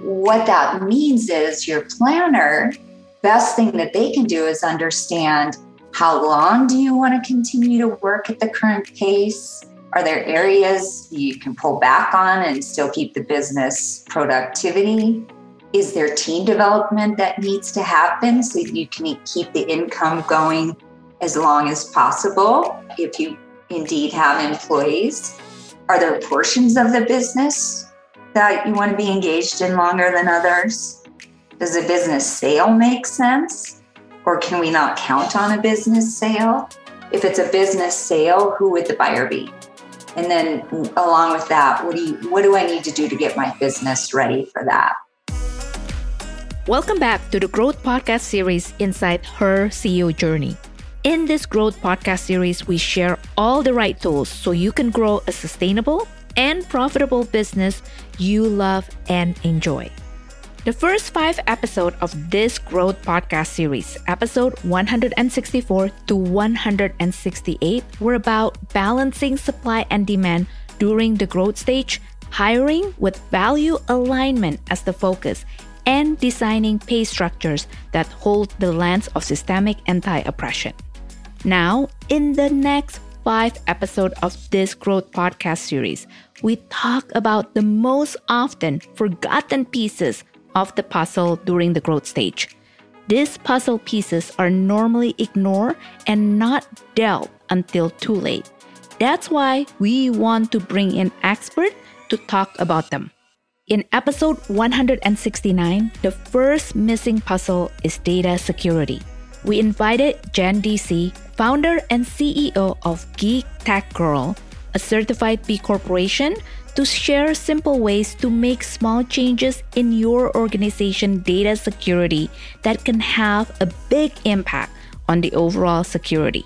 What that means is your planner, best thing that they can do is understand how long do you want to continue to work at the current pace? Are there areas you can pull back on and still keep the business productivity? Is there team development that needs to happen so you can keep the income going as long as possible if you indeed have employees? Are there portions of the business that you want to be engaged in longer than others? Does a business sale make sense? Or can we not count on a business sale? If it's a business sale, who would the buyer be? And then along with that, what do you what do I need to do to get my business ready for that? Welcome back to the Growth Podcast series inside her CEO journey. In this Growth Podcast series, we share all the right tools so you can grow a sustainable and profitable business you love and enjoy. The first five episodes of this Growth Podcast series, episode 164 to 168, were about balancing supply and demand during the growth stage, hiring with value alignment as the focus, and designing pay structures that hold the lens of systemic anti oppression. Now, in the next five episodes of this growth podcast series, we talk about the most often forgotten pieces of the puzzle during the growth stage. These puzzle pieces are normally ignored and not dealt until too late. That's why we want to bring in experts to talk about them. In episode 169, the first missing puzzle is data security. We invited Jen DC, founder and CEO of Geek Tech Girl, a certified B Corporation, to share simple ways to make small changes in your organization data security that can have a big impact on the overall security.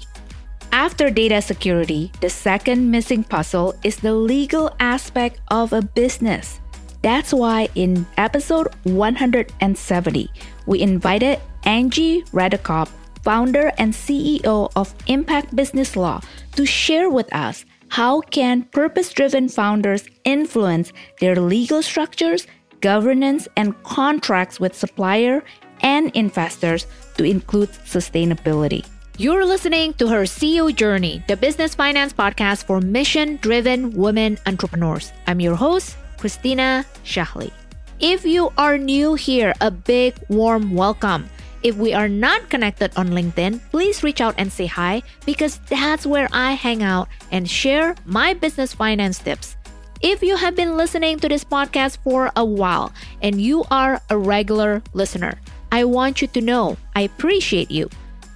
After data security, the second missing puzzle is the legal aspect of a business. That's why in episode 170, we invited Angie Redekop, founder and CEO of Impact Business Law, to share with us how can purpose-driven founders influence their legal structures, governance, and contracts with supplier and investors to include sustainability. You're listening to her CEO Journey, the business finance podcast for mission driven women entrepreneurs. I'm your host, Christina Shahli. If you are new here, a big warm welcome. If we are not connected on LinkedIn, please reach out and say hi because that's where I hang out and share my business finance tips. If you have been listening to this podcast for a while and you are a regular listener, I want you to know I appreciate you.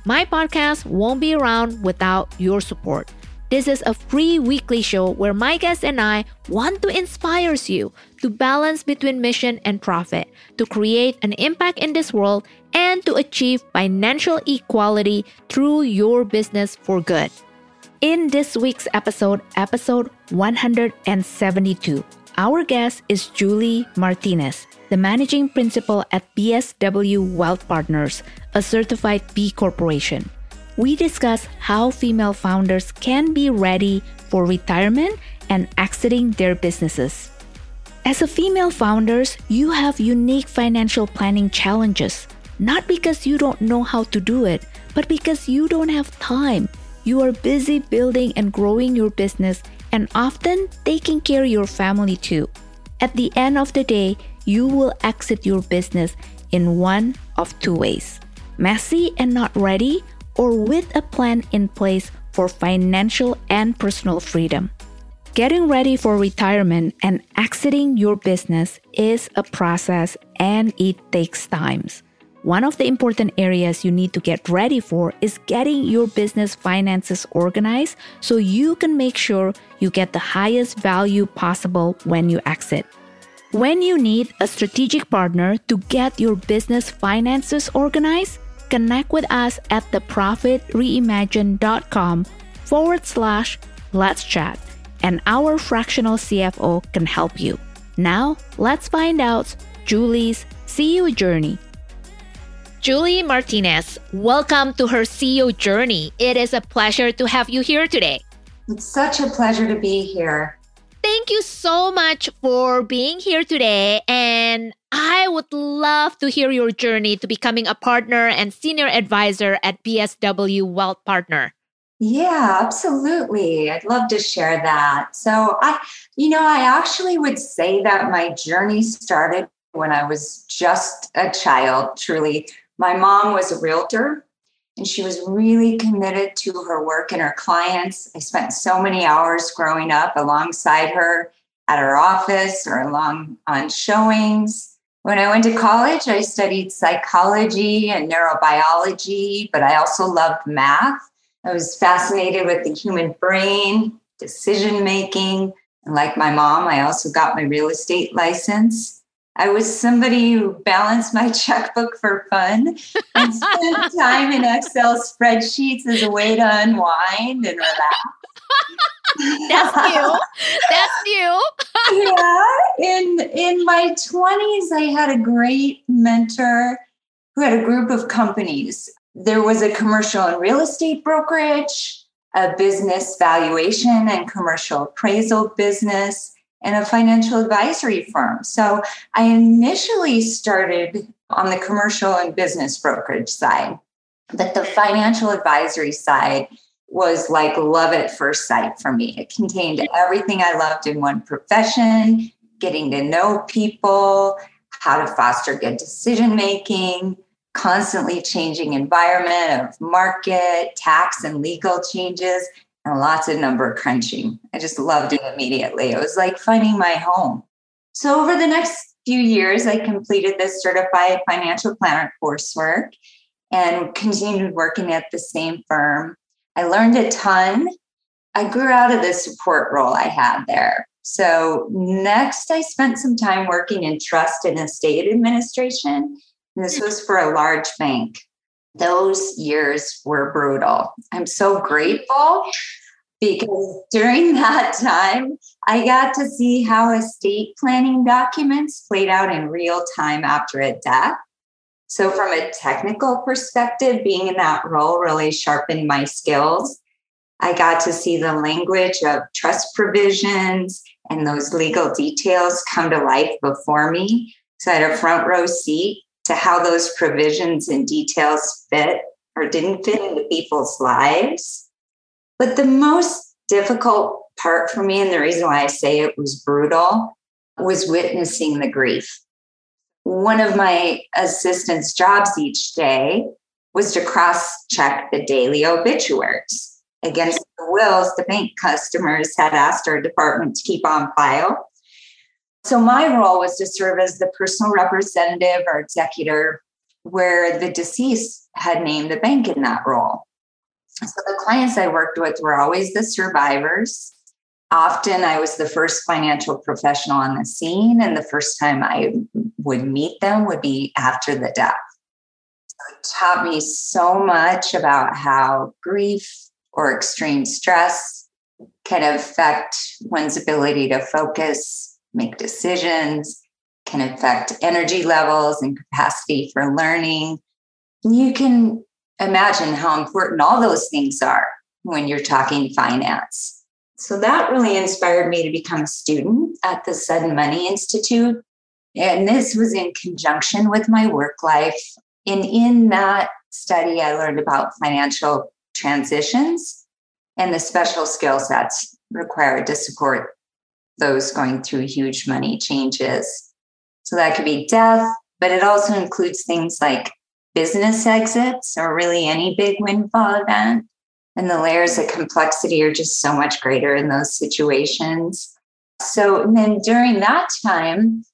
My podcast won't be around without your support. This is a free weekly show where my guests and I want to inspire you to balance between mission and profit, to create an impact in this world, and to achieve financial equality through your business for good. In this week's episode, episode 172, our guest is Julie Martinez, the managing principal at BSW Wealth Partners, a certified B Corporation we discuss how female founders can be ready for retirement and exiting their businesses. As a female founders, you have unique financial planning challenges, not because you don't know how to do it, but because you don't have time. You are busy building and growing your business and often taking care of your family too. At the end of the day, you will exit your business in one of two ways messy and not ready, or with a plan in place for financial and personal freedom. Getting ready for retirement and exiting your business is a process and it takes time. One of the important areas you need to get ready for is getting your business finances organized so you can make sure you get the highest value possible when you exit. When you need a strategic partner to get your business finances organized, connect with us at theprofitreimagine.com forward slash let's chat, and our fractional CFO can help you. Now, let's find out Julie's CEO journey. Julie Martinez, welcome to her CEO journey. It is a pleasure to have you here today. It's such a pleasure to be here. thank you so much for being here today. And I would love to hear your journey to becoming a partner and senior advisor at BSW Wealth Partner. Yeah, absolutely. I'd love to share that. So, I, you know, I actually would say that my journey started when I was just a child, truly. My mom was a realtor and she was really committed to her work and her clients. I spent so many hours growing up alongside her at her office or along on showings. When I went to college, I studied psychology and neurobiology, but I also loved math. I was fascinated with the human brain, decision making. And like my mom, I also got my real estate license. I was somebody who balanced my checkbook for fun and spent time in Excel spreadsheets as a way to unwind and relax. That's you. That's you. yeah. In in my 20s, I had a great mentor who had a group of companies. There was a commercial and real estate brokerage, a business valuation and commercial appraisal business, and a financial advisory firm. So I initially started on the commercial and business brokerage side, but the financial advisory side was like love at first sight for me. It contained everything I loved in one profession, getting to know people, how to foster good decision making, constantly changing environment of market, tax and legal changes, and lots of number crunching. I just loved it immediately. It was like finding my home. So, over the next few years, I completed this certified financial planner coursework and continued working at the same firm. I learned a ton. I grew out of the support role I had there. So, next, I spent some time working in trust and estate administration. And this hmm. was for a large bank those years were brutal. I'm so grateful because during that time, I got to see how estate planning documents played out in real time after a death. So, from a technical perspective, being in that role really sharpened my skills. I got to see the language of trust provisions and those legal details come to life before me. So, I had a front row seat to how those provisions and details fit or didn't fit into people's lives. But the most difficult part for me, and the reason why I say it was brutal, was witnessing the grief. One of my assistant's jobs each day was to cross check the daily obituaries against the wills the bank customers had asked our department to keep on file. So my role was to serve as the personal representative or executor where the deceased had named the bank in that role. So the clients I worked with were always the survivors. Often I was the first financial professional on the scene, and the first time I would meet them would be after the death. It taught me so much about how grief or extreme stress can affect one's ability to focus make decisions, can affect energy levels and capacity for learning. You can imagine how important all those things are when you're talking finance. So that really inspired me to become a student at the Sudden Money Institute. And this was in conjunction with my work life. And in that study, I learned about financial transitions and the special skill sets required to support those going through huge money changes. So that could be death, but it also includes things like business exits or really any big windfall event. And the layers of complexity are just so much greater in those situations. So and then during that time,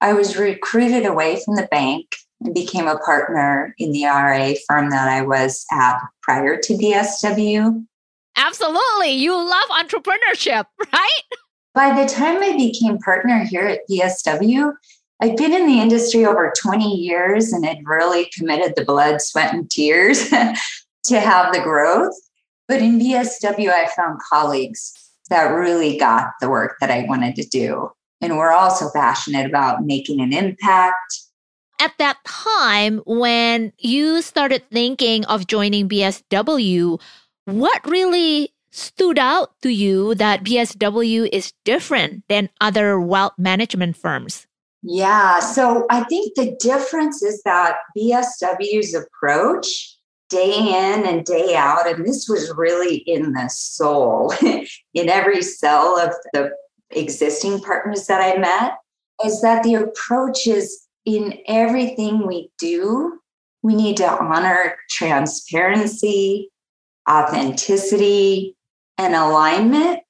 I was recruited away from the bank and became a partner in the RA firm that I was at prior to BSW. Absolutely. You love entrepreneurship, right? By the time I became partner here at BSW, I'd been in the industry over 20 years and had really committed the blood, sweat, and tears to have the growth. But in BSW, I found colleagues that really got the work that I wanted to do. And we're also passionate about making an impact. At that time, when you started thinking of joining BSW, what really stood out to you that BSW is different than other wealth management firms? Yeah, so I think the difference is that BSW's approach day in and day out, and this was really in the soul, in every cell of the existing partners that I met, is that the approach is in everything we do, we need to honor transparency, authenticity, and alignment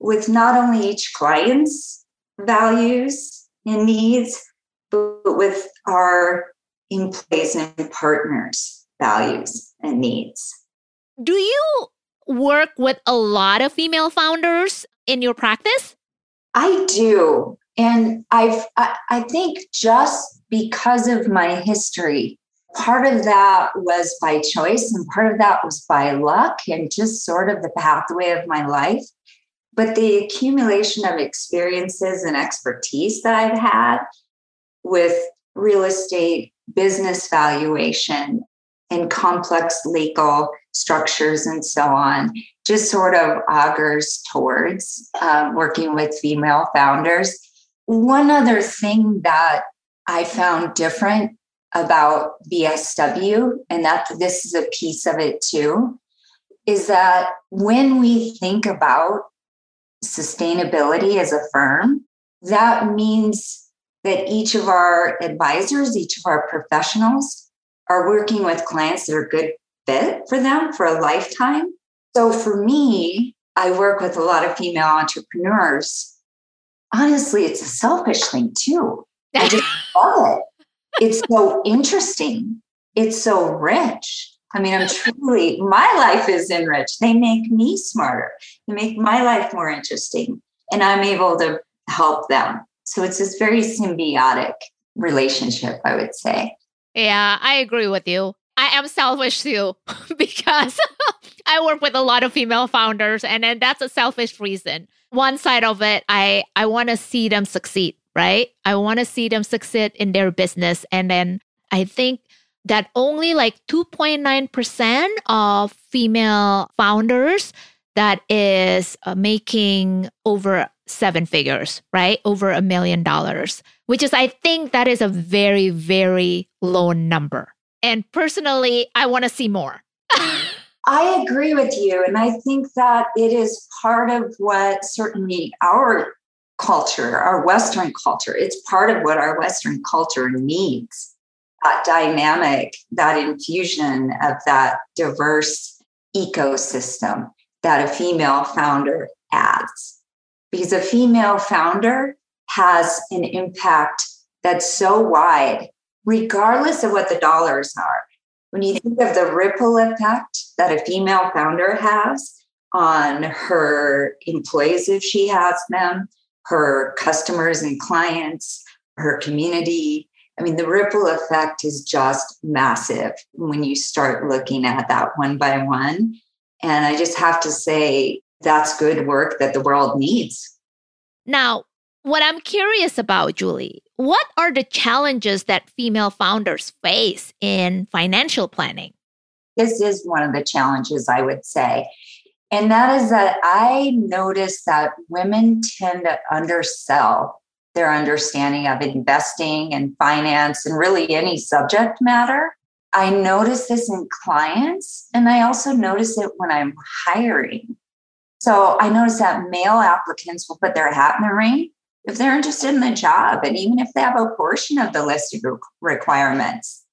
with not only each client's values and needs, but with our employees and partners' values and needs. Do you work with a lot of female founders in your practice? I do. And I've I, I think just because of my history, part of that was by choice and part of that was by luck and just sort of the pathway of my life. But the accumulation of experiences and expertise that I've had with real estate business valuation and complex legal structures and so on just sort of augurs towards uh, working with female founders. One other thing that I found different about BSW, and that this is a piece of it too, is that when we think about sustainability as a firm, that means that each of our advisors, each of our professionals are working with clients that are a good fit for them for a lifetime. So for me, I work with a lot of female entrepreneurs. Honestly, it's a selfish thing too. I just love it it's so interesting. It's so rich. I mean, I'm truly, my life is enriched. They make me smarter. They make my life more interesting. And I'm able to help them. So it's this very symbiotic relationship, I would say. Yeah, I agree with you. I am selfish too because I work with a lot of female founders and then that's a selfish reason. One side of it, I I want to see them succeed right? I want to see them succeed in their business. And then I think that only like 2.9% of female founders that is uh, making over seven figures, right? Over a million dollars, which is, I think that is a very, very low number. And personally, I want to see more. I agree with you. And I think that it is part of what certainly our culture, our Western culture. It's part of what our Western culture needs that dynamic, that infusion of that diverse ecosystem that a female founder adds. Because a female founder has an impact that's so wide, regardless of what the dollars are. When you think of the ripple effect that a female founder has on her employees, if she has them, her customers and clients, her community. I mean, the ripple effect is just massive when you start looking at that one by one. And I just have to say, that's good work that the world needs. Now, what I'm curious about, Julie, what are the challenges that female founders face in financial planning? This is one of the challenges, I would say. And that is that I notice that women tend to undersell their understanding of investing and finance and really any subject matter. I notice this in clients, and I also notice it when I'm hiring. So I notice that male applicants will put their hat in the ring if they're interested in the job, and even if they have a portion of the listed requirements.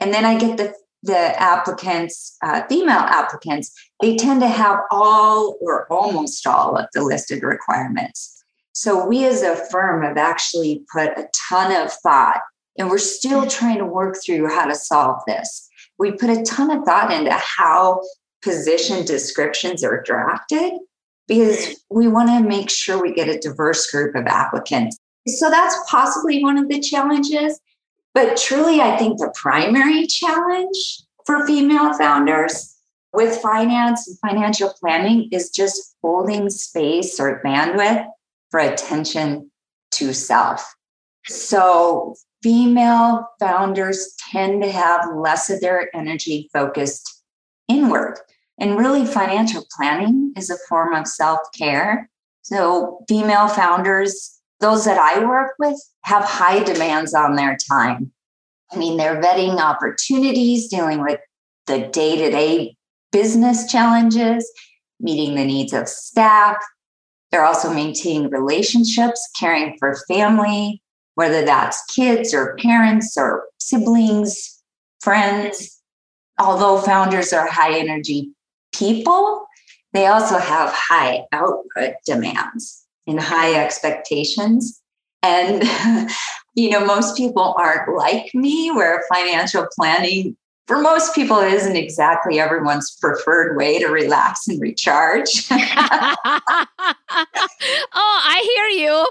And then I get the the applicants, uh, female applicants, they tend to have all or almost all of the listed requirements. So we as a firm have actually put a ton of thought, and we're still trying to work through how to solve this. We put a ton of thought into how position descriptions are drafted because we want to make sure we get a diverse group of applicants. So that's possibly one of the challenges. But truly, I think the primary challenge for female founders with finance and financial planning is just holding space or bandwidth for attention to self. So, female founders tend to have less of their energy focused inward. And really, financial planning is a form of self care. So, female founders, those that I work with, have high demands on their time. I mean, they're vetting opportunities, dealing with the day to day business challenges, meeting the needs of staff. They're also maintaining relationships, caring for family, whether that's kids or parents or siblings, friends. Although founders are high energy people, they also have high output demands and high expectations. And, you know, most people aren't like me, where financial planning for most people isn't exactly everyone's preferred way to relax and recharge. oh, I hear you.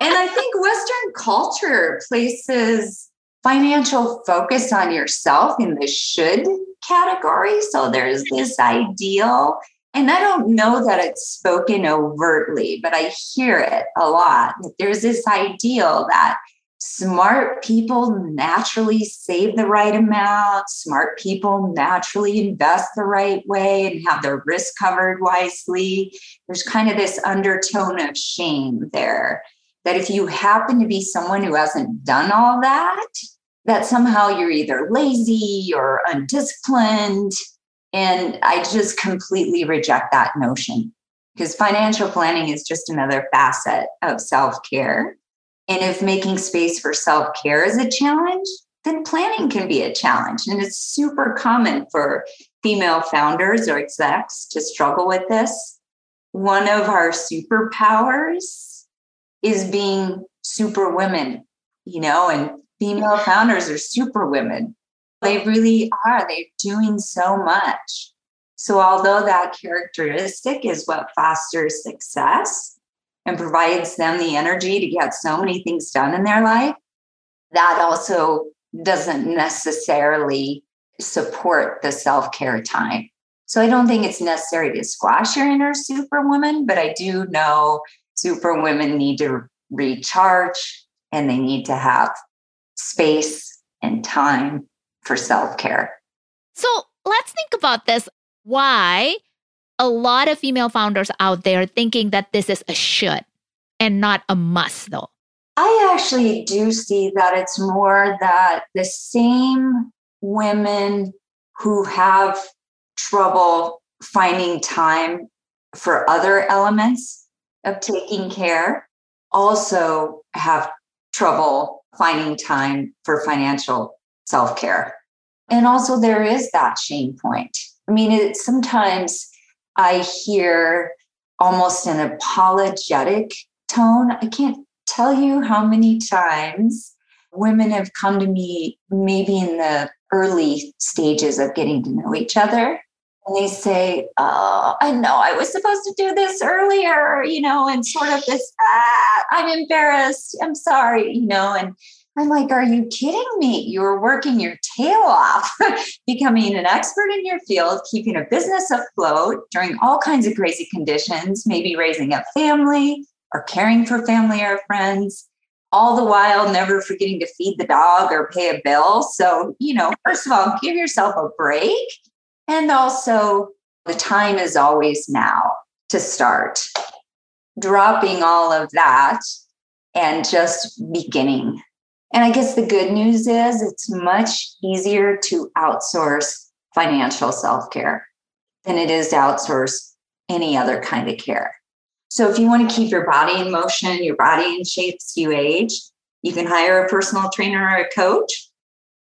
and I think Western culture places financial focus on yourself in the should category. So there's this ideal, and I don't know that it's spoken overtly, but I hear it a lot. There's this ideal that smart people naturally save the right amount, smart people naturally invest the right way and have their risk covered wisely. There's kind of this undertone of shame there that if you happen to be someone who hasn't done all that, that somehow you're either lazy or undisciplined. And I just completely reject that notion because financial planning is just another facet of self care. And if making space for self care is a challenge, then planning can be a challenge. And it's super common for female founders or execs to struggle with this. One of our superpowers is being super women, you know, and female founders are super women. They really are. They're doing so much. So, although that characteristic is what fosters success, and provides them the energy to get so many things done in their life, that also doesn't necessarily support the self care time. So I don't think it's necessary to squash your inner superwoman, but I do know superwomen need to recharge and they need to have space and time for self care. So let's think about this. Why a lot of female founders out there thinking that this is a should and not a must, though. I actually do see that it's more that the same women who have trouble finding time for other elements of taking care also have trouble finding time for financial self care. And also, there is that shame point. I mean, it sometimes I hear almost an apologetic tone. I can't tell you how many times women have come to me, maybe in the early stages of getting to know each other. And they say, Oh, I know I was supposed to do this earlier, you know, and sort of this, ah, I'm embarrassed. I'm sorry, you know, and I'm like, are you kidding me? You were working your tail off, becoming an expert in your field, keeping a business afloat during all kinds of crazy conditions, maybe raising a family or caring for family or friends, all the while never forgetting to feed the dog or pay a bill. So, you know, first of all, give yourself a break. And also, the time is always now to start. Dropping all of that and just beginning and I guess the good news is it's much easier to outsource financial self care than it is to outsource any other kind of care. So if you want to keep your body in motion, your body in shape as you age, you can hire a personal trainer or a coach,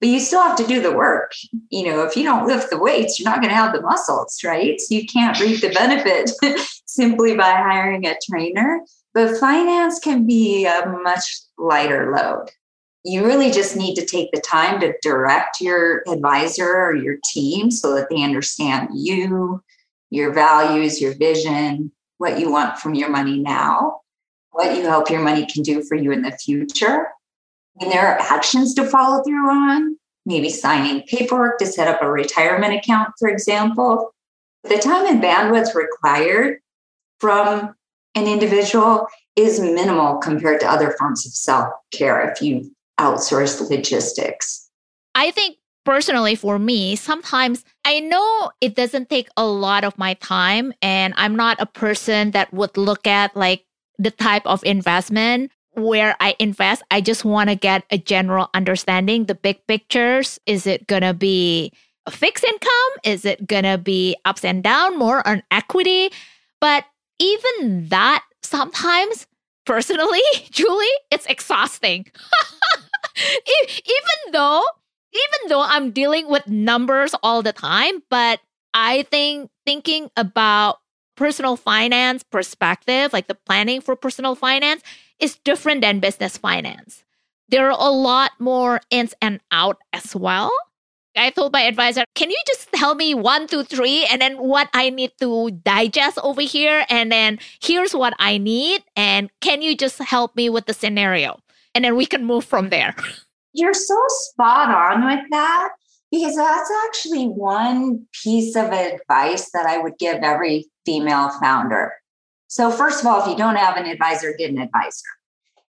but you still have to do the work. You know, if you don't lift the weights, you're not going to have the muscles, right? So you can't reap the benefit simply by hiring a trainer. But finance can be a much lighter load you really just need to take the time to direct your advisor or your team so that they understand you, your values, your vision, what you want from your money now, what you hope your money can do for you in the future. And there are actions to follow through on, maybe signing paperwork to set up a retirement account, for example. The time and bandwidth required from an individual is minimal compared to other forms of self care if you outsource logistics. I think personally for me, sometimes I know it doesn't take a lot of my time and I'm not a person that would look at like the type of investment where I invest. I just want to get a general understanding, the big pictures. Is it going to be a fixed income? Is it going to be ups and down more on equity? But even that sometimes personally, Julie, it's exhausting. even though even though I'm dealing with numbers all the time, but I think thinking about personal finance perspective, like the planning for personal finance, is different than business finance. There are a lot more ins and out as well. I told my advisor, can you just tell me one, two, three, and then what I need to digest over here? And then here's what I need. And can you just help me with the scenario? And then we can move from there. You're so spot on with that because that's actually one piece of advice that I would give every female founder. So, first of all, if you don't have an advisor, get an advisor.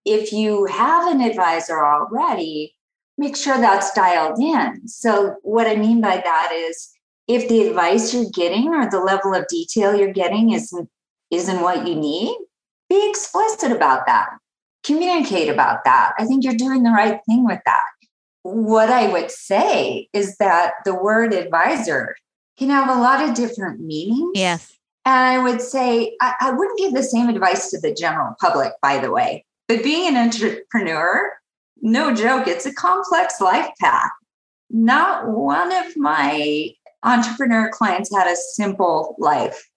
If you have an advisor already, make sure that's dialed in. So, what I mean by that is if the advice you're getting or the level of detail you're getting isn't isn't what you need, be explicit about that communicate about that. I think you're doing the right thing with that. What I would say is that the word advisor can have a lot of different meanings. Yes. And I would say, I, I wouldn't give the same advice to the general public, by the way. But being an entrepreneur, no joke, it's a complex life path. Not one of my entrepreneur clients had a simple life.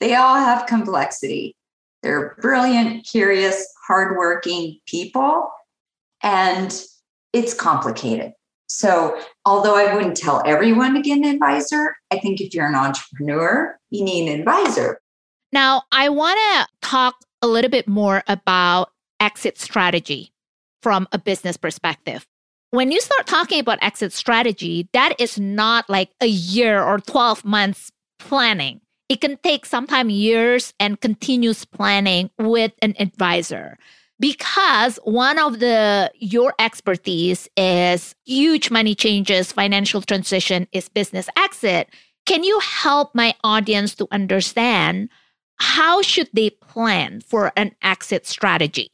They all have complexity. They're brilliant, curious, hardworking people, and it's complicated. So, although I wouldn't tell everyone to get an advisor, I think if you're an entrepreneur, you need an advisor. Now, I want to talk a little bit more about exit strategy from a business perspective. When you start talking about exit strategy, that is not like a year or 12 months planning it can take sometimes years and continuous planning with an advisor because one of the your expertise is huge money changes financial transition is business exit can you help my audience to understand how should they plan for an exit strategy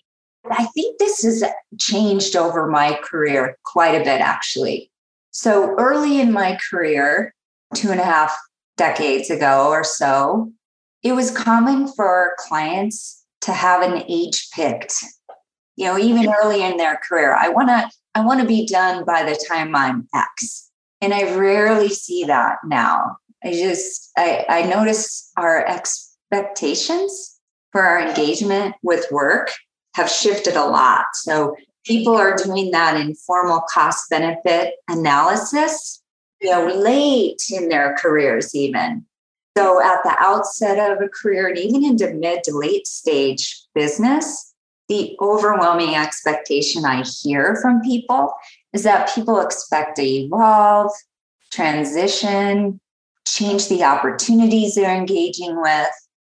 i think this has changed over my career quite a bit actually so early in my career two and a half decades ago or so, it was common for clients to have an age picked. You know, even early in their career, I want to I want to be done by the time I'm X. And I rarely see that now. I just I, I notice our expectations for our engagement with work have shifted a lot. So people are doing that informal cost benefit analysis you know, late in their careers, even. So at the outset of a career and even into mid to late stage business, the overwhelming expectation I hear from people is that people expect to evolve, transition, change the opportunities they're engaging with,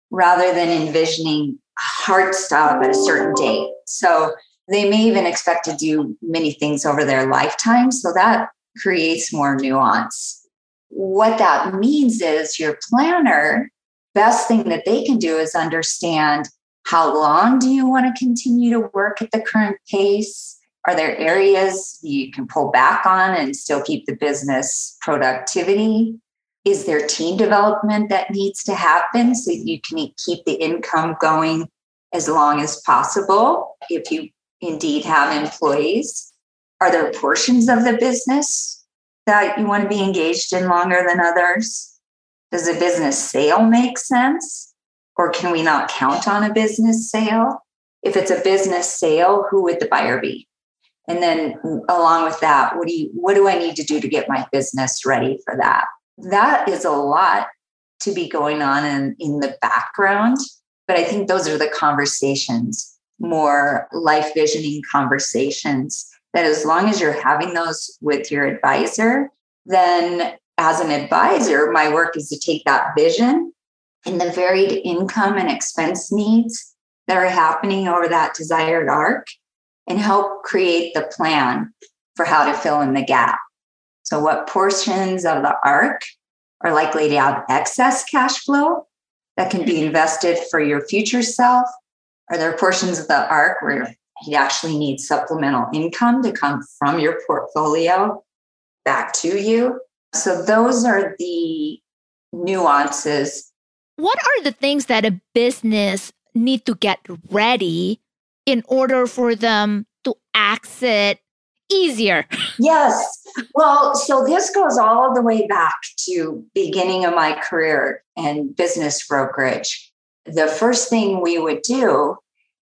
rather than envisioning a hard stop at a certain date. So they may even expect to do many things over their lifetime. So that creates more nuance. What that means is your planner, best thing that they can do is understand how long do you want to continue to work at the current pace? Are there areas you can pull back on and still keep the business productivity? Is there team development that needs to happen so you can keep the income going as long as possible if you indeed have employees? Are there portions of the business that you want to be engaged in longer than others? Does a business sale make sense? Or can we not count on a business sale? If it's a business sale, who would the buyer be? And then along with that, what do you what do I need to do to get my business ready for that? That is a lot to be going on in, in the background. But I think those are the conversations, more life visioning conversations that as long as you're having those with your advisor, then as an advisor, my work is to take that vision and the varied income and expense needs that are happening over that desired arc and help create the plan for how to fill in the gap. So, what portions of the ARC are likely to have excess cash flow that can be mm-hmm. invested for your future self? Are there portions of the ARC where you actually need supplemental income to come from your portfolio back to you? So, those are the nuances. What are the things that a business need to get ready in order for them to exit easier? Yes. Well, so this goes all the way back to beginning of my career in business brokerage. The first thing we would do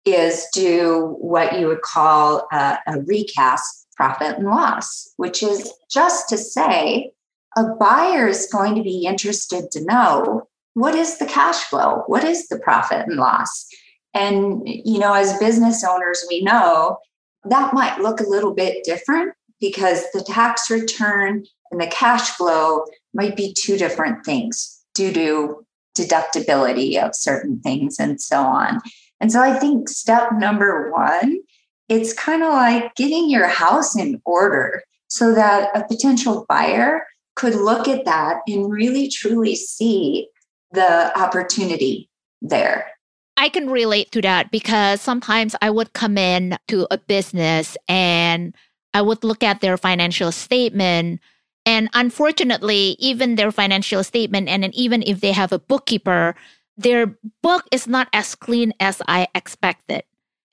is do what you would call a, a recast profit and loss, which is just to say a buyer is going to be interested to know what is the cash flow? What is the profit and loss? And, you know, as business owners, we know that might look a little bit different because the tax return and the cash flow might be two different things due to deductibility of certain things and so on. And so I think step number one, it's kind of like getting your house in order so that a potential buyer could look at that and really truly see the opportunity there. I can relate to that because sometimes I would come in to a business and I would look at their financial statement. And unfortunately, even their financial statement, and even if they have a bookkeeper, their book is not as clean as I expected.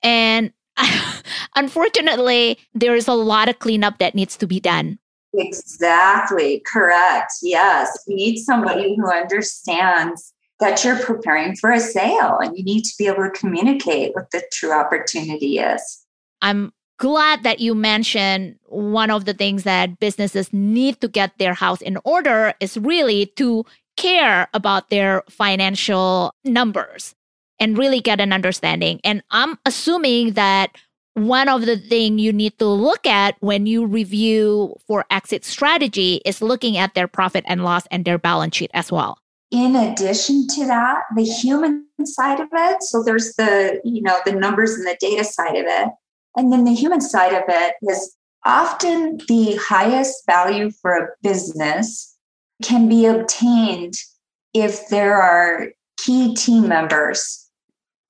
And unfortunately, there is a lot of cleanup that needs to be done. Exactly, correct. Yes, you need somebody who understands that you're preparing for a sale and you need to be able to communicate what the true opportunity is. I'm glad that you mentioned one of the things that businesses need to get their house in order is really to care about their financial numbers and really get an understanding. And I'm assuming that one of the things you need to look at when you review for exit strategy is looking at their profit and loss and their balance sheet as well. In addition to that the human side of it so there's the you know the numbers and the data side of it. And then the human side of it is often the highest value for a business can be obtained if there are key team members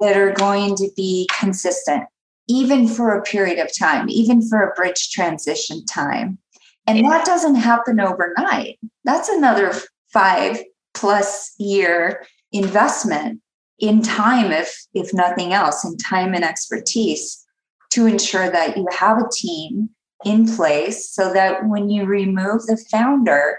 that are going to be consistent even for a period of time even for a bridge transition time. And that doesn't happen overnight. That's another five plus year investment in time if if nothing else in time and expertise to ensure that you have a team in place so that when you remove the founder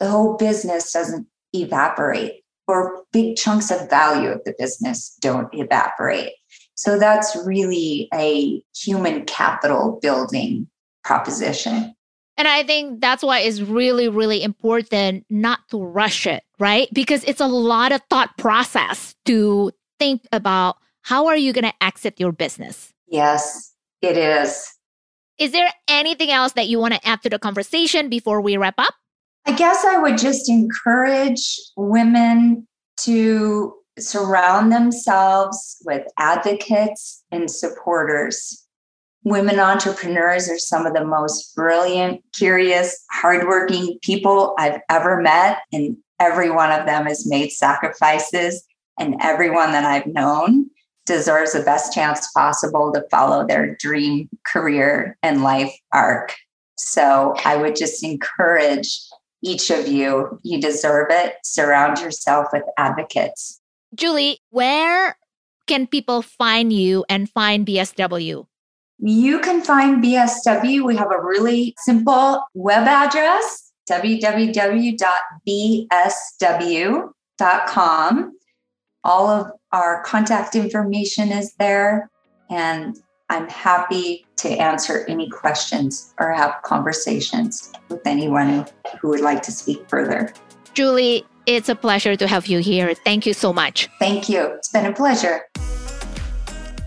the whole business doesn't evaporate or big chunks of value of the business don't evaporate so that's really a human capital building proposition and I think that's why it's really, really important not to rush it, right? Because it's a lot of thought process to think about how are you going to exit your business? Yes, it is. Is there anything else that you want to add to the conversation before we wrap up? I guess I would just encourage women to surround themselves with advocates and supporters Women entrepreneurs are some of the most brilliant, curious, hardworking people I've ever met. And every one of them has made sacrifices. And everyone that I've known deserves the best chance possible to follow their dream career and life arc. So I would just encourage each of you, you deserve it. Surround yourself with advocates. Julie, where can people find you and find BSW? You can find BSW. We have a really simple web address www.bsw.com. All of our contact information is there, and I'm happy to answer any questions or have conversations with anyone who, would like to speak further. Julie, it's a pleasure to have you here. Thank you so much. Thank you. It's been a pleasure.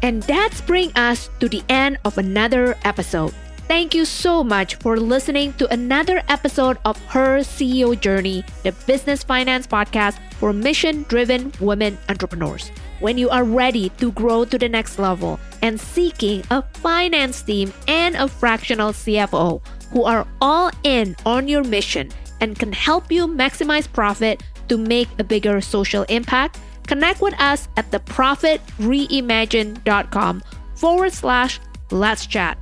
And that's bring us to the end of another episode. Thank you so much for listening to another episode of Her CEO Journey, the business finance podcast for mission driven women entrepreneurs. When you are ready to grow to the next level and seeking a finance team and a fractional CFO, who are all in on your mission and can help you maximize profit to make a bigger social impact, connect with us at theprofitreimagine.com forward slash let's chat.